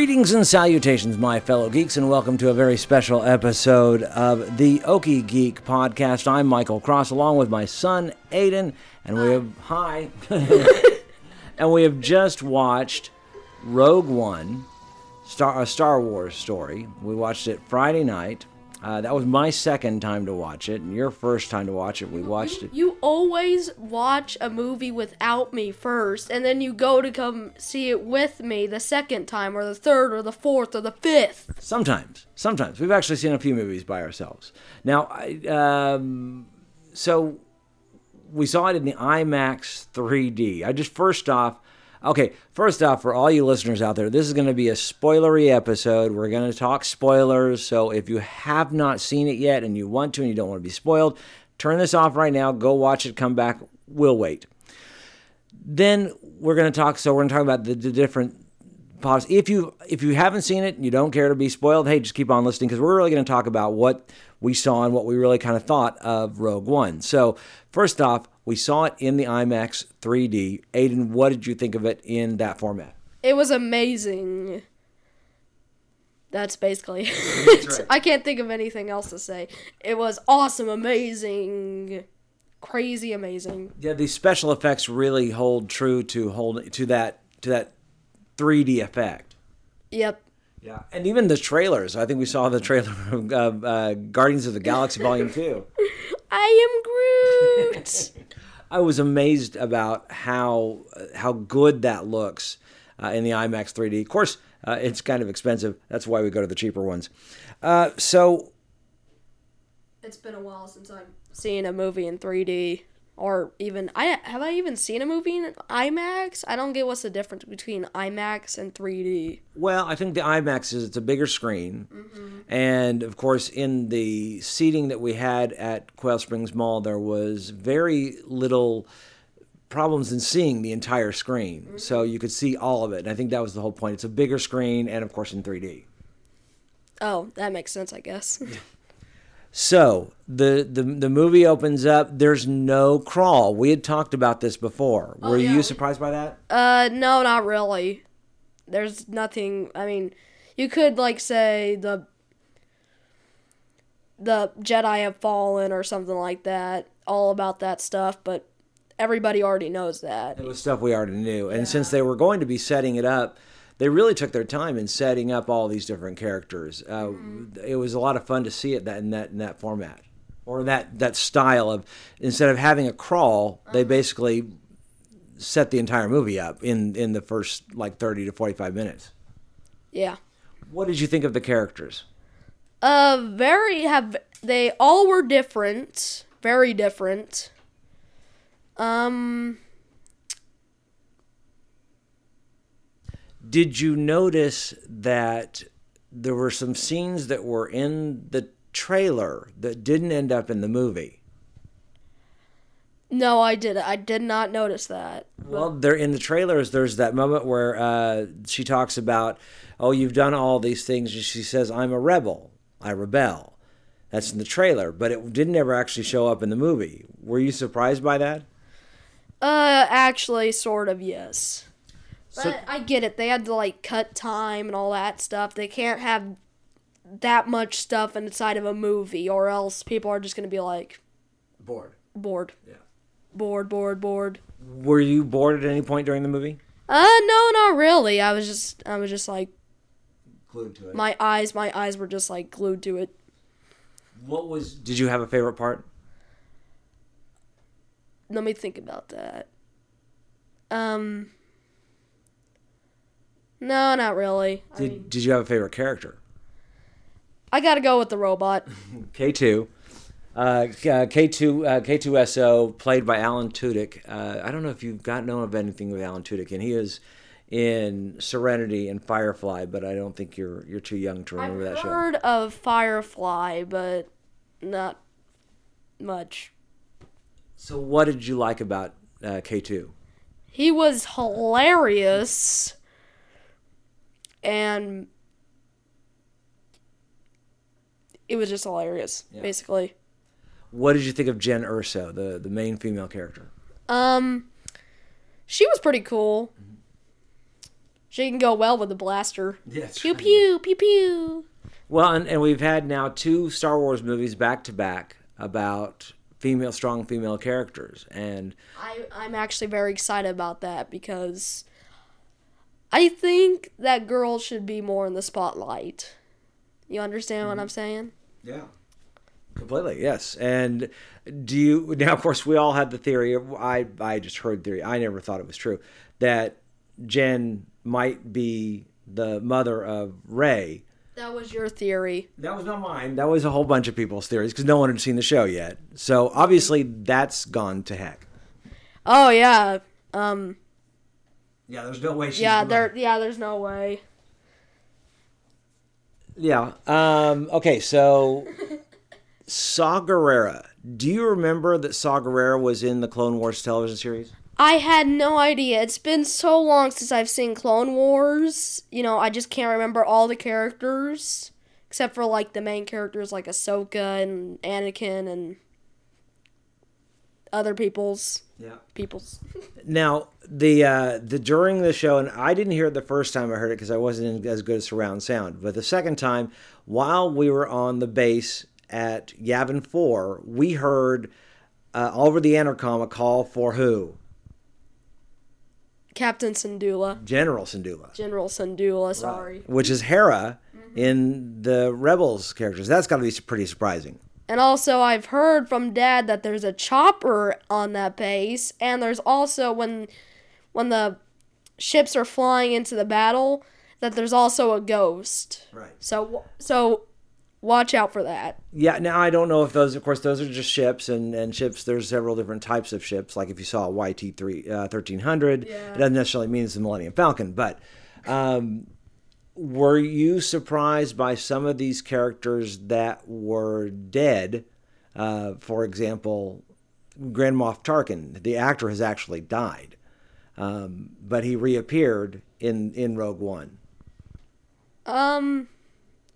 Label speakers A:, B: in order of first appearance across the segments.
A: Greetings and salutations, my fellow geeks, and welcome to a very special episode of the Okie Geek podcast. I'm Michael Cross, along with my son Aiden, and we have hi, and we have just watched Rogue One, Star a Star Wars story. We watched it Friday night. Uh, that was my second time to watch it, and your first time to watch it. We watched it.
B: You always watch a movie without me first, and then you go to come see it with me the second time, or the third, or the fourth, or the fifth.
A: Sometimes, sometimes we've actually seen a few movies by ourselves. Now, I, um, so we saw it in the IMAX 3D. I just first off, okay, first off, for all you listeners out there, this is going to be a spoilery episode. We're going to talk spoilers. So if you have not seen it yet and you want to and you don't want to be spoiled, turn this off right now. Go watch it. Come back. We'll wait. Then we're going to talk. So we're going to talk about the, the different pause. If you if you haven't seen it and you don't care to be spoiled, hey, just keep on listening because we're really going to talk about what we saw and what we really kind of thought of Rogue One. So first off, we saw it in the IMAX 3D. Aiden, what did you think of it in that format?
B: It was amazing. That's basically it.
A: right.
B: I can't think of anything else to say. It was awesome, amazing, crazy amazing.
A: Yeah, the special effects really hold true to hold to that to that 3D effect.
B: Yep.
A: Yeah, and even the trailers. I think we saw the trailer of uh, uh, Guardians of the Galaxy Volume Two.
B: I am Groot.
A: I was amazed about how how good that looks uh, in the IMAX 3D. Of course, uh, it's kind of expensive. That's why we go to the cheaper ones. Uh, so
B: it's been a while since I've seen a movie in 3D. Or even I have I even seen a movie in IMAX? I don't get what's the difference between IMAX and 3D.
A: Well, I think the IMAX is it's a bigger screen, mm-hmm. and of course, in the seating that we had at Quail Springs Mall, there was very little problems in seeing the entire screen, mm-hmm. so you could see all of it. And I think that was the whole point. It's a bigger screen, and of course, in 3D.
B: Oh, that makes sense, I guess.
A: So the, the the movie opens up. There's no crawl. We had talked about this before. Were
B: yeah,
A: you surprised by that?
B: uh, no, not really. There's nothing. I mean, you could like say the the Jedi have fallen or something like that. All about that stuff, but everybody already knows that.
A: It was stuff we already knew. And since they were going to be setting it up, they really took their time in setting up all these different characters. Uh, It was a lot of fun to see it that in that in that format or that that style of instead of having a crawl, they basically set the entire movie up in in the first like 30 to 45 minutes.
B: Yeah.
A: What did you think of the characters?
B: Uh, very have they all were different, very different. Um,
A: Did you notice that there were some scenes that were in the trailer that didn't end up in the movie?
B: no, I did. I did not notice that.
A: Well, there in the trailers, there's that moment where uh, she talks about, "Oh, you've done all these things," and she says, "I'm a rebel. I rebel." That's in the trailer, but it didn't ever actually show up in the movie. Were you surprised by that?
B: Uh, actually, sort of, yes. But
A: So-
B: I get it. They had to like cut time and all that stuff. They can't have that much stuff inside of a movie, or else people are just gonna be like
A: Bored.
B: bored,
A: Yeah.
B: bored, bored, bored.
A: Were you bored at any point during the movie?
B: Uh, no, not really. I was just, I was just like,
A: Glued to it.
B: my eyes, my eyes were just like glued to it.
A: What was? Did you have a favorite part?
B: Let me think about that. Um, no, not really. I
A: Did
B: mean,
A: Did you have a favorite character?
B: I gotta go with the robot.
A: K two. Uh, K two uh, K two SO played by Alan Tudyk. Uh, I don't know if you've got know of anything with Alan Tudyk, and he is in Serenity and Firefly, but I don't think you're you're too young to
B: I've
A: remember that show.
B: I've heard of Firefly, but not much.
A: So, what did you like about uh, K two?
B: He was hilarious, and it was just hilarious,
A: Yeah.
B: basically.
A: What did you think of Jyn Erso, the the main female character?
B: Um, she was pretty cool. She can go well with the blaster.
A: Yeah,
B: Pew
A: right.
B: pew pew pew.
A: Well, and, and we've had now two Star Wars movies back to back about female, strong female characters, and
B: I I'm actually very excited about that because I think that girls should be more in the spotlight. You understand what I'm saying?
A: yeah, completely yes. And do you now? Of course, we all had the theory. I I just heard theory. I never thought it was true that Jyn might be the mother of Rey.
B: That was your theory.
A: That was not mine. That was a whole bunch of people's theories because no one had seen the show yet. So obviously that's gone to heck.
B: Oh yeah. Um
A: Yeah, there's no way she's
B: yeah, there yeah, there's no way.
A: Yeah. Um, okay, so Saw Gerrera. Do you remember that Saw Gerrera was in the Clone Wars television series?
B: I had no idea. It's been so long since I've seen Clone Wars. You know, I just can't remember all the characters except for like the main characters like Ahsoka and Anakin and other people's
A: Yeah.
B: people's.
A: Now, the uh, the during the show, and I didn't hear it the first time I heard it because I wasn't in as good as surround sound. But the second time, while we were on the base at Yavin Four, we heard uh, over the intercom a call for who?
B: Captain Syndulla
A: General Syndulla
B: General Syndulla sorry.
A: Which is Hera in the Rebels characters. That's got to be pretty surprising.
B: And also, I've heard from Dad that there's a chopper on that base, and there's also when when the ships are flying into the battle, that there's also a ghost.
A: Right.
B: So so watch out for that.
A: Yeah, now I don't know if those, of course, those are just ships, and, and ships, there's several different types of ships. Like if you saw a YT three uh, 1300,
B: Yeah.
A: it doesn't necessarily mean it's the Millennium Falcon. But um, were you surprised by some of these characters that were dead? Uh, for example, Grand Moff Tarkin, the actor has actually died, um, but he reappeared in, in Rogue One.
B: Um,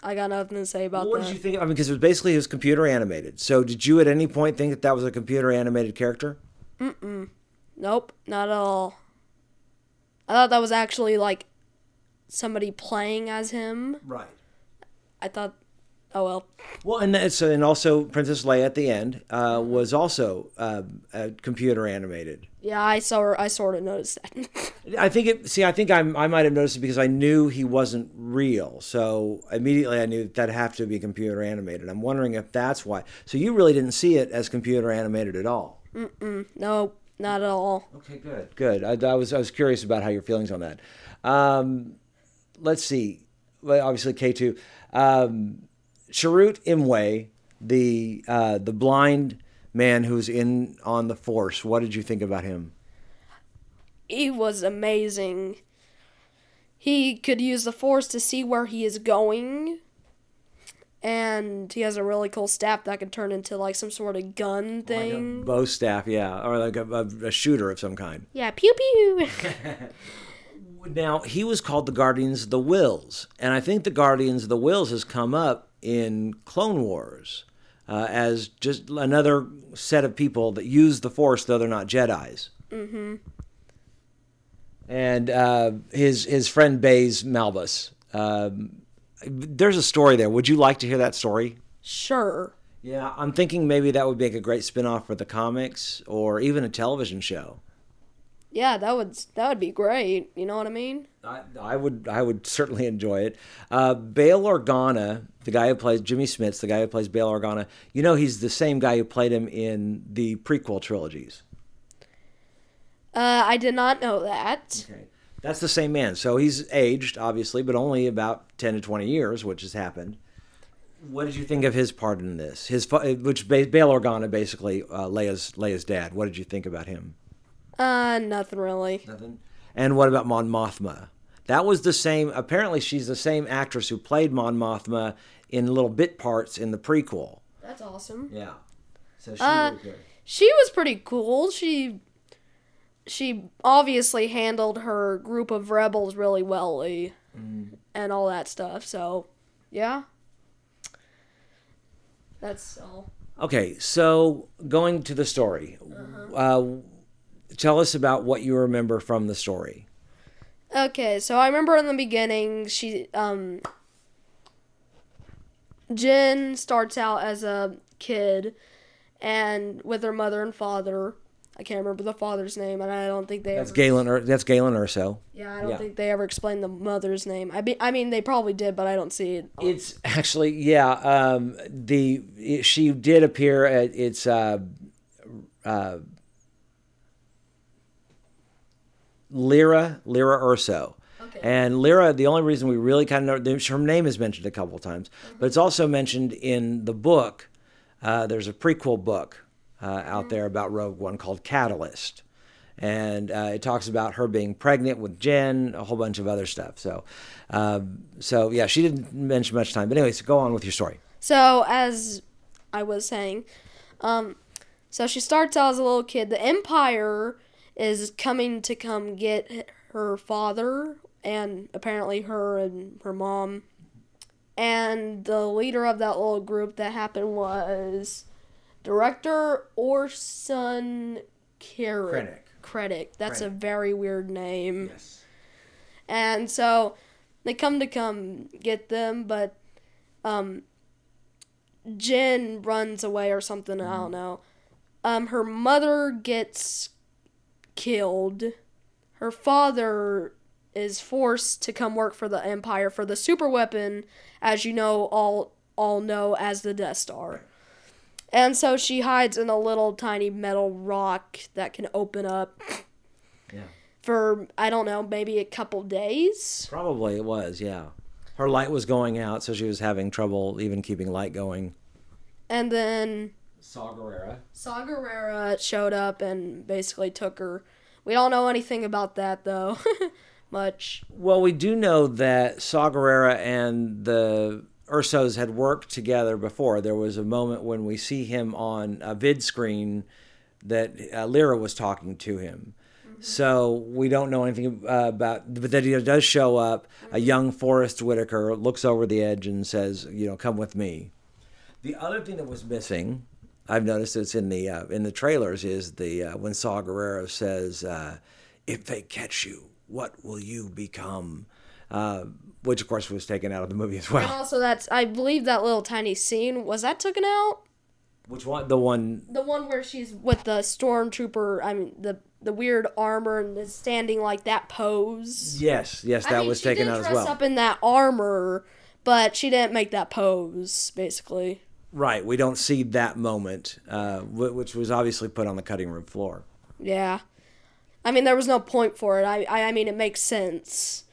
B: I got nothing to say about
A: What
B: that.
A: What did you think? I mean, because it was basically was computer animated. So, did you at any point think that that was a computer animated character? Mm mm.
B: Nope, not at all. I thought that was actually like somebody playing as him.
A: Right.
B: I thought, oh well.
A: Well, and that's, and also Princess Leia at the end uh, was also uh, uh, computer animated.
B: Yeah, I saw. Her, I sort of noticed that.
A: I think it. See, I think I I might have noticed it because I knew he wasn't real. So immediately I knew that that'd have to be computer animated. I'm wondering if that's why. So you really didn't see it as computer animated at all.
B: No, not at all.
A: Okay, good, good. I, I was I was curious about how your feelings on that. Um, let's see. Well, obviously K two. Um, Chirrut Imwe, the uh, the blind man who's in on the Force. What did you think about him?
B: he was amazing. He could use the force to see where he is going. And he has a really cool staff that can turn into like some sort of gun thing.
A: Bow staff, yeah, or like a, a, a shooter of some kind.
B: yeah, pew pew.
A: Now he was called the Guardians of the Whills, and I think the Guardians of the Whills has come up in Clone Wars uh, as just another set of people that use the Force, though they're not Jedi's. Mm-hmm. And uh, his his friend Baze Malbus. Um, there's a story there. Would you like to hear that story?
B: sure.
A: Yeah, I'm thinking maybe that would make a great spin-off for the comics or even a television show.
B: Yeah, that would that would be great. You know what I mean?
A: I, I would I would certainly enjoy it. Uh, Bail Organa, the guy who plays Jimmy Smits, the guy who plays Bail Organa, you know he's the same guy who played him in the prequel trilogies.
B: Uh, I did not know that.
A: Okay, that's the same man. So he's aged, obviously, but only about ten to twenty years, which has happened. What did you think of his part in this? His which Ba- Bail Organa, basically uh, Leia's Leia's dad. What did you think about him?
B: Uh, nothing really.
A: Nothing. And what about Mon Mothma? That was the same. Apparently, she's the same actress who played Mon Mothma in little bit parts in the prequel.
B: That's awesome.
A: Yeah. So she
B: Uh,
A: was good.
B: She was pretty cool. She she obviously handled her group of rebels really well and all that stuff. So, yeah. That's all.
A: Okay, so going to the story, uh, tell us about what you remember from the story.
B: Okay, so I remember in the beginning, she um, Jyn starts out as a kid, and with her mother and father. I can't remember the father's name, and I don't think they
A: That's
B: ever.
A: Galen. Ur- that's Galen Erso.
B: yeah, I don't
A: yeah.
B: think they ever explained the mother's name. I be, I mean, they probably did, but I don't see it.
A: It's actually yeah. Um, the she did appear at it's uh, uh, Lyra Lyra Erso.
B: Okay.
A: And Lyra, the only reason we really kind of know her name is mentioned a couple of times, but it's also mentioned in the book. Uh, there's a prequel book uh, out there about Rogue One called Catalyst, and uh, it talks about her being pregnant with Jyn, a whole bunch of other stuff. So, um, so yeah, she didn't mention much time. But anyways, go on with your story.
B: So as I was saying, um, so she starts out as a little kid. The Empire is coming to come get her father and apparently her and her mom. And the leader of that little group that happened was director Orson Krennic. Krennic. That's a very weird name.
A: Yes.
B: And so they come to come get them, but um, Jyn runs away or something. I don't know. Um, her mother gets killed. Her father is forced to come work for the Empire for the super weapon, as you know, all all know as the Death Star. And so she hides in a little tiny metal rock that can open up
A: Yeah.
B: for I don't know, maybe a couple days.
A: Probably it was. Yeah. Her light was going out, so she was having trouble even keeping light going.
B: And then
A: Saw Gerrera.
B: Saw Gerrera showed up and basically took her. We don't know anything about that though, much.
A: Well, we do know that Saw Gerrera and the Ersos had worked together before. There was a moment when we see him on a vid screen that uh, Lyra was talking to him. So we don't know anything uh, about, but that he does show up. A young Forest Whitaker looks over the edge and says, "You know, come with me." The other thing that was missing, I've noticed it's in the uh, in the trailers, is the uh, when Saw Gerrera says, uh, "If they catch you, what will you become?" Uh, which of course was taken out of the movie as
B: And
A: well.
B: also that's I believe that little tiny scene was that taken out?
A: Which one? The one?
B: The one where she's with the stormtrooper, I mean the the weird armor and is standing like that pose.
A: Yes, yes, that
B: I mean,
A: was taken out as
B: dress
A: well.
B: up in that armor, but she didn't make that pose basically.
A: Right, we don't see that moment, uh, which was obviously put on the cutting room floor.
B: Yeah. I mean, there was no point for it. I, I, I mean, it makes sense.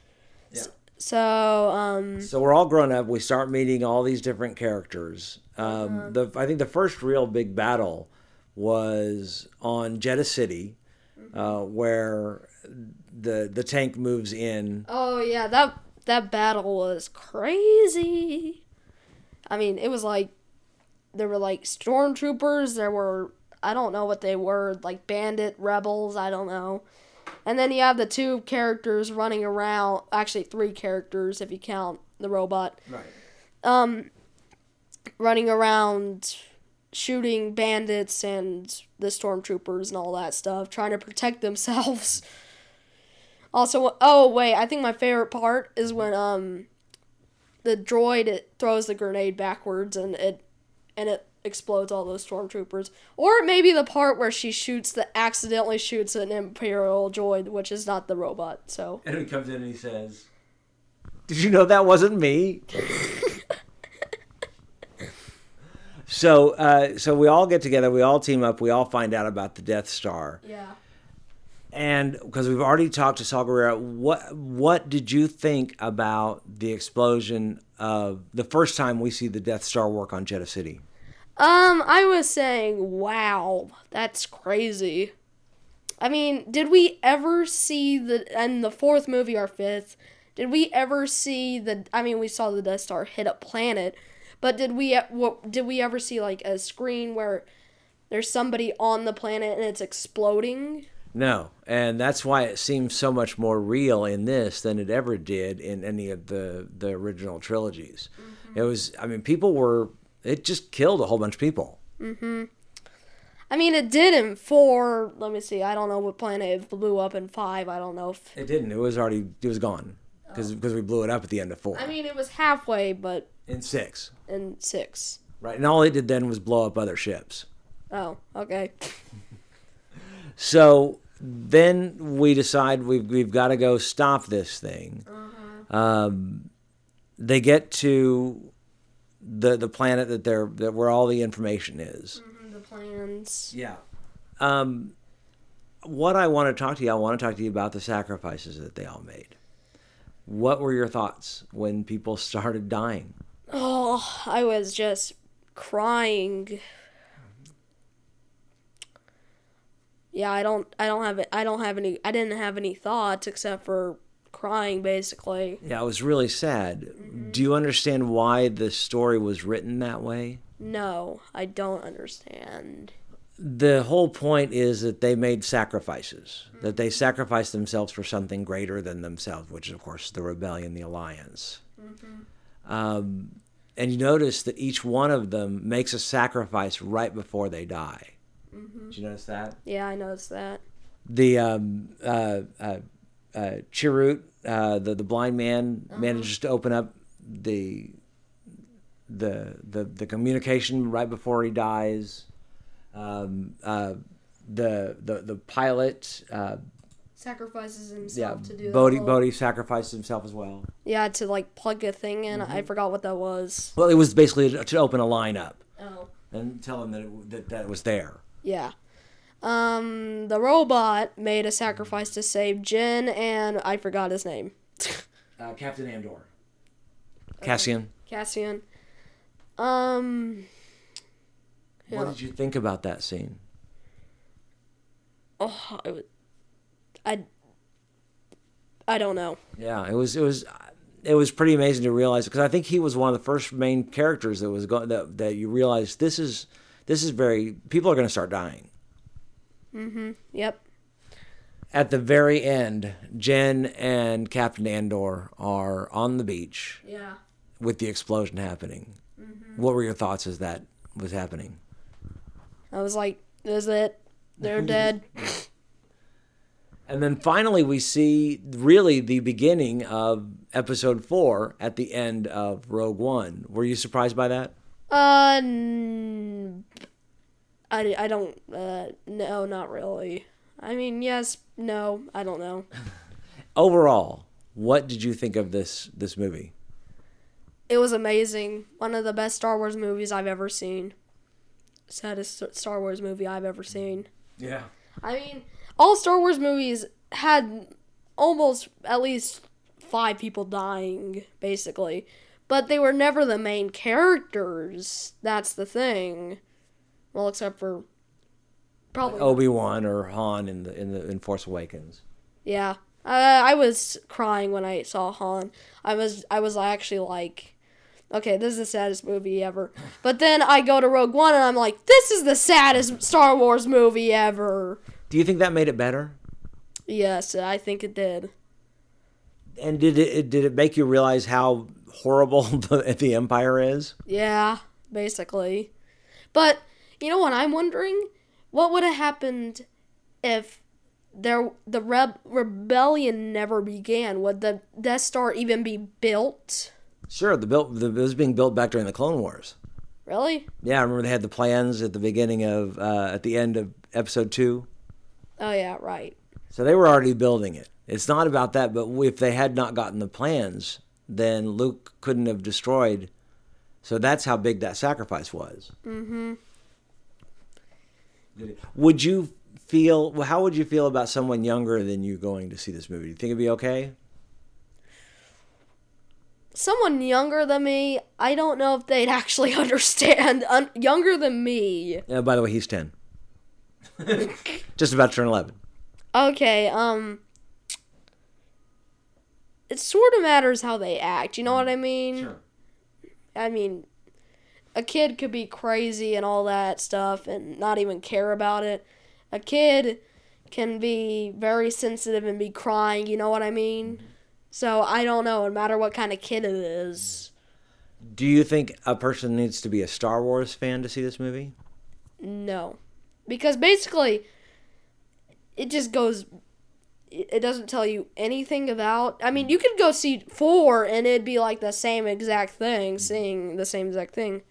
A: Yeah.
B: So, um,
A: So we're all grown up. We start meeting all these different characters. Um, the I think the first real big battle was on Jedha City,
B: Mm-hmm.
A: uh, where the the tank moves in.
B: oh yeah, that that battle was crazy. I mean, it was like there were like stormtroopers. There were I don't know what they were, like bandit rebels. I don't know. And then you have the two characters running around. Actually, three characters if you count the robot.
A: Right.
B: um running around shooting bandits and the stormtroopers and all that stuff trying to protect themselves also oh wait i think my favorite part is when um the droid it throws the grenade backwards and it and it explodes all those stormtroopers or maybe the part where she shoots the accidentally shoots an imperial droid which is not the robot so
A: And he comes in and he says, "Did you know that wasn't me?" so, uh, so we all get together. We all team up. We all find out about the Death Star.
B: yeah
A: And because we've already talked to Saw Gerrera, what what did you think about the explosion of the first time we see the Death Star work on Jedha City?
B: Um, I was saying, wow, that's crazy. I mean, did we ever see the in the fourth movie or fifth? Did we ever see the? I mean, we saw the Death Star hit a planet, but did we? What did we ever see like a screen where there's somebody on the planet and it's exploding?
A: No, and that's why it seems so much more real in this than it ever did in any of the the original trilogies. It was, I mean, people were. It just killed a whole bunch of people. Mhm.
B: I mean, it did in four. Let me see. I don't know what planet it blew up in five. I don't know if.
A: It didn't. It was already. It was gone because we blew it up at the end of four.
B: I mean, it was halfway, but
A: in six,
B: in six.
A: right? And all it did then was blow up other ships.
B: Oh, okay.
A: So then we decide we've we've got to go stop this thing. Um, they get to the the planet that they're that where all the information is.
B: the plans.
A: Yeah. Um, what I want to talk to you, I want to talk to you about the sacrifices that they all made. What were your thoughts when people started dying?
B: Oh, I was just crying. Yeah, I don't I don't have it I don't have any I didn't have any thoughts except for crying basically.
A: Yeah, it was really sad. Mm-hmm. Do you understand why the story was written that way?
B: No, I don't understand.
A: The whole point is that they made sacrifices, that they mm-hmm. sacrificed themselves for something greater than themselves, which is, of course, the rebellion, the alliance. Mm-hmm. Um, and you notice that each one of them makes a sacrifice right before they die. Did you notice that?
B: Yeah, I noticed that.
A: the um, uh, uh, uh, Chirrut, uh, the the blind man, manages to open up the, the the the communication right before he dies. Um, uh, the the the pilot, uh,
B: Sacrifices
A: yeah,
B: himself to do
A: Bodhi
B: whole-
A: Bodhi sacrificed himself as well.
B: Yeah, to like plug a thing in. I forgot what that was.
A: Well, it was basically to open a line up
B: Oh.
A: and tell him that it, that that was there.
B: Yeah. Um, the robot made a sacrifice to save Jyn, and I forgot his name.
A: Uh, Captain Andor, Cassian.
B: Cassian. Um.
A: What did you think about that scene?
B: Oh, I, would- I. I don't know.
A: Yeah, it was it was it was pretty amazing to realize because I think he was one of the first main characters that was going that that you realize this is this is very people are going to start dying.
B: Yep.
A: At the very end, Jyn and Captain Andor are on the beach
B: Yeah.
A: with the explosion happening. What were your thoughts as that was happening?
B: I was like, "Is it? They're dead."
A: And then finally, we see really the beginning of episode four at the end of Rogue One. Were you surprised by that?
B: Uh, n- I, I don't, uh, no, not really. I mean, yes, no, I don't know.
A: Overall, what did you think of this this movie?
B: It was amazing. One of the best Star Wars movies I've ever seen. Saddest Star Wars movie I've ever seen.
A: Yeah.
B: I mean, all Star Wars movies had almost at least five people dying, basically. But they were never the main characters. That's the thing. Well, except for probably
A: Obi Wan or Han in the in the in Force Awakens.
B: Yeah. Uh, I was crying when I saw Han. I was I was actually like, okay, this is the saddest movie ever. But then I go to Rogue One and I'm like, this is the saddest Star Wars movie ever.
A: Do you think that made it better?
B: Yes, I think it did.
A: And did it did it make you realize how horrible the, the Empire is?
B: Yeah, basically. But you know what I'm wondering? What would have happened if there the reb- rebellion never began? Would the Death Star even be built?
A: Sure, the built the, it was being built back during the Clone Wars.
B: Really?
A: Yeah, I remember they had the plans at the beginning of uh, at the end of Episode Two.
B: Oh yeah, right.
A: So they were already building it. It's not about that, but if they had not gotten the plans, then Luke couldn't have destroyed. So that's how big that sacrifice was. Mm-hmm. Would you feel? How would you feel about someone younger than you going to see this movie? Do you think it'd be okay?
B: someone younger than me, I don't know if they'd actually understand. Un- younger than me.
A: Yeah, by the way, he's ten. Just about to turn eleven.
B: Okay, um. It sort of matters how they act. You know what I mean? Sure. I mean, a kid could be crazy and all that stuff and not even care about it. A kid can be very sensitive and be crying. You know what I mean? Mm-hmm. So I don't know. No matter what kind of kid it is. Mm-hmm.
A: Do you think a person needs to be a Star Wars fan to see this movie?
B: No. because basically it just goes it it doesn't tell you anything about I mean mm-hmm. you could go see 4 and it'd be like the same exact thing seeing the same exact thing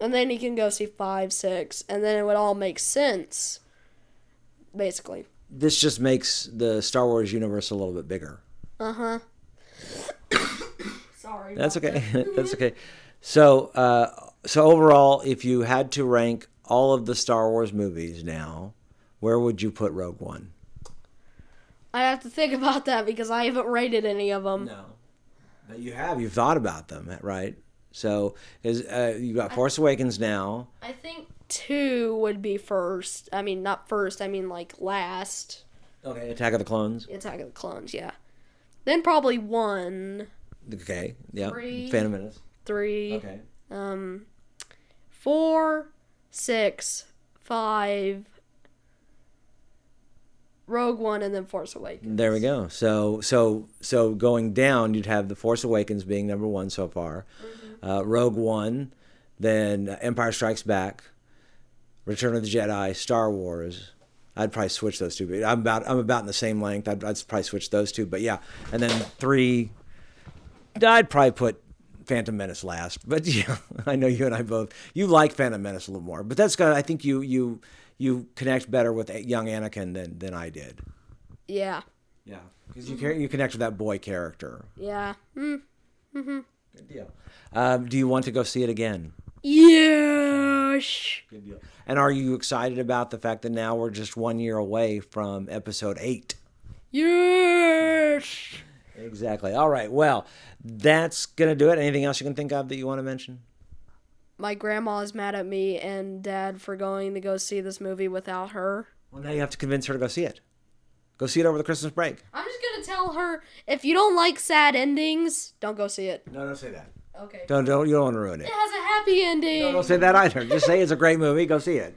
B: and then you can go see 5 6 and then it would all make sense basically
A: This just makes the Star Wars universe a little bit bigger.
B: uh-huh sorry
A: That's
B: about
A: okay. That's okay. So, uh, so overall, if you had to rank all of the Star Wars movies now, where would you put Rogue One?
B: I have to think about that because I haven't rated any of them.
A: No, but you have. You've thought about them, right? So, is uh, you got Force Awakens now?
B: I think two would be first. I mean, not first. I mean, like last.
A: Okay, Attack of the Clones.
B: Attack of the Clones, yeah. Then probably one,
A: Okay, yeah.
B: Three.
A: Phantom Menace.
B: three,
A: Okay.
B: um, four, six, five, Rogue One, and then Force Awakens.
A: There we go. So, so, so going down, you'd have the Force Awakens being number one so far, uh, Rogue One, then Empire Strikes Back, Return of the Jedi, Star Wars. I'd probably switch those two. But I'm about I'm about in the same length. I'd, I'd probably switch those two. But yeah, and then three. I'd probably put Phantom Menace last. But yeah, I know you and I both you like Phantom Menace a little more. But that's good. I think you you you connect better with young Anakin than than I did.
B: Yeah,
A: Yeah, because you care, you connect with that boy character.
B: yeah. Mm.
A: Good deal. Um, do you want to go see it again?
B: Yes.
A: Good deal. And are you excited about the fact that now we're just one year away from episode eight?
B: Yes.
A: Exactly. All right. Well, that's gonna do it. Anything else you can think of that you want to mention?
B: My grandma is mad at me and dad for going to go see this movie without her.
A: Well, now you have to convince her to go see it. Go see it over the Christmas break.
B: I'm just gonna tell her if you don't like sad endings, don't go see it.
A: No, don't say that.
B: Okay.
A: Don't don't you don't want to ruin it.
B: It has a happy ending.
A: No, don't say that either. Just say it's a great movie. Go see it.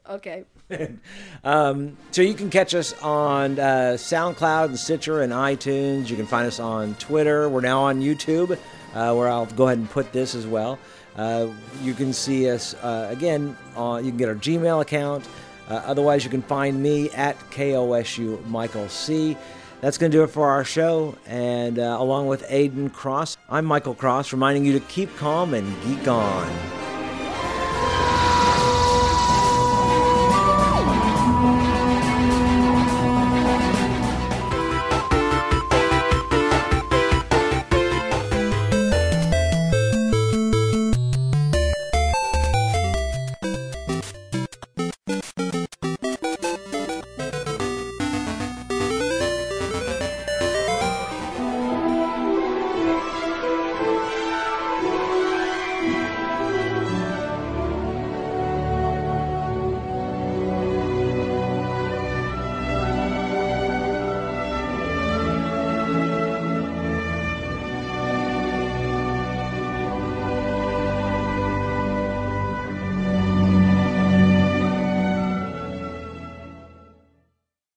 B: okay.
A: Um, so you can catch us on uh, SoundCloud and Stitcher and iTunes. You can find us on Twitter. We're now on YouTube, uh, where I'll go ahead and put this as well. Uh, you can see us uh, again. On, you can get our Gmail account. Uh, otherwise, you can find me at KOSU Michael C. That's going to do it for our show. And uh, along with Aiden Cross, I'm Michael Cross, reminding you to keep calm and geek on.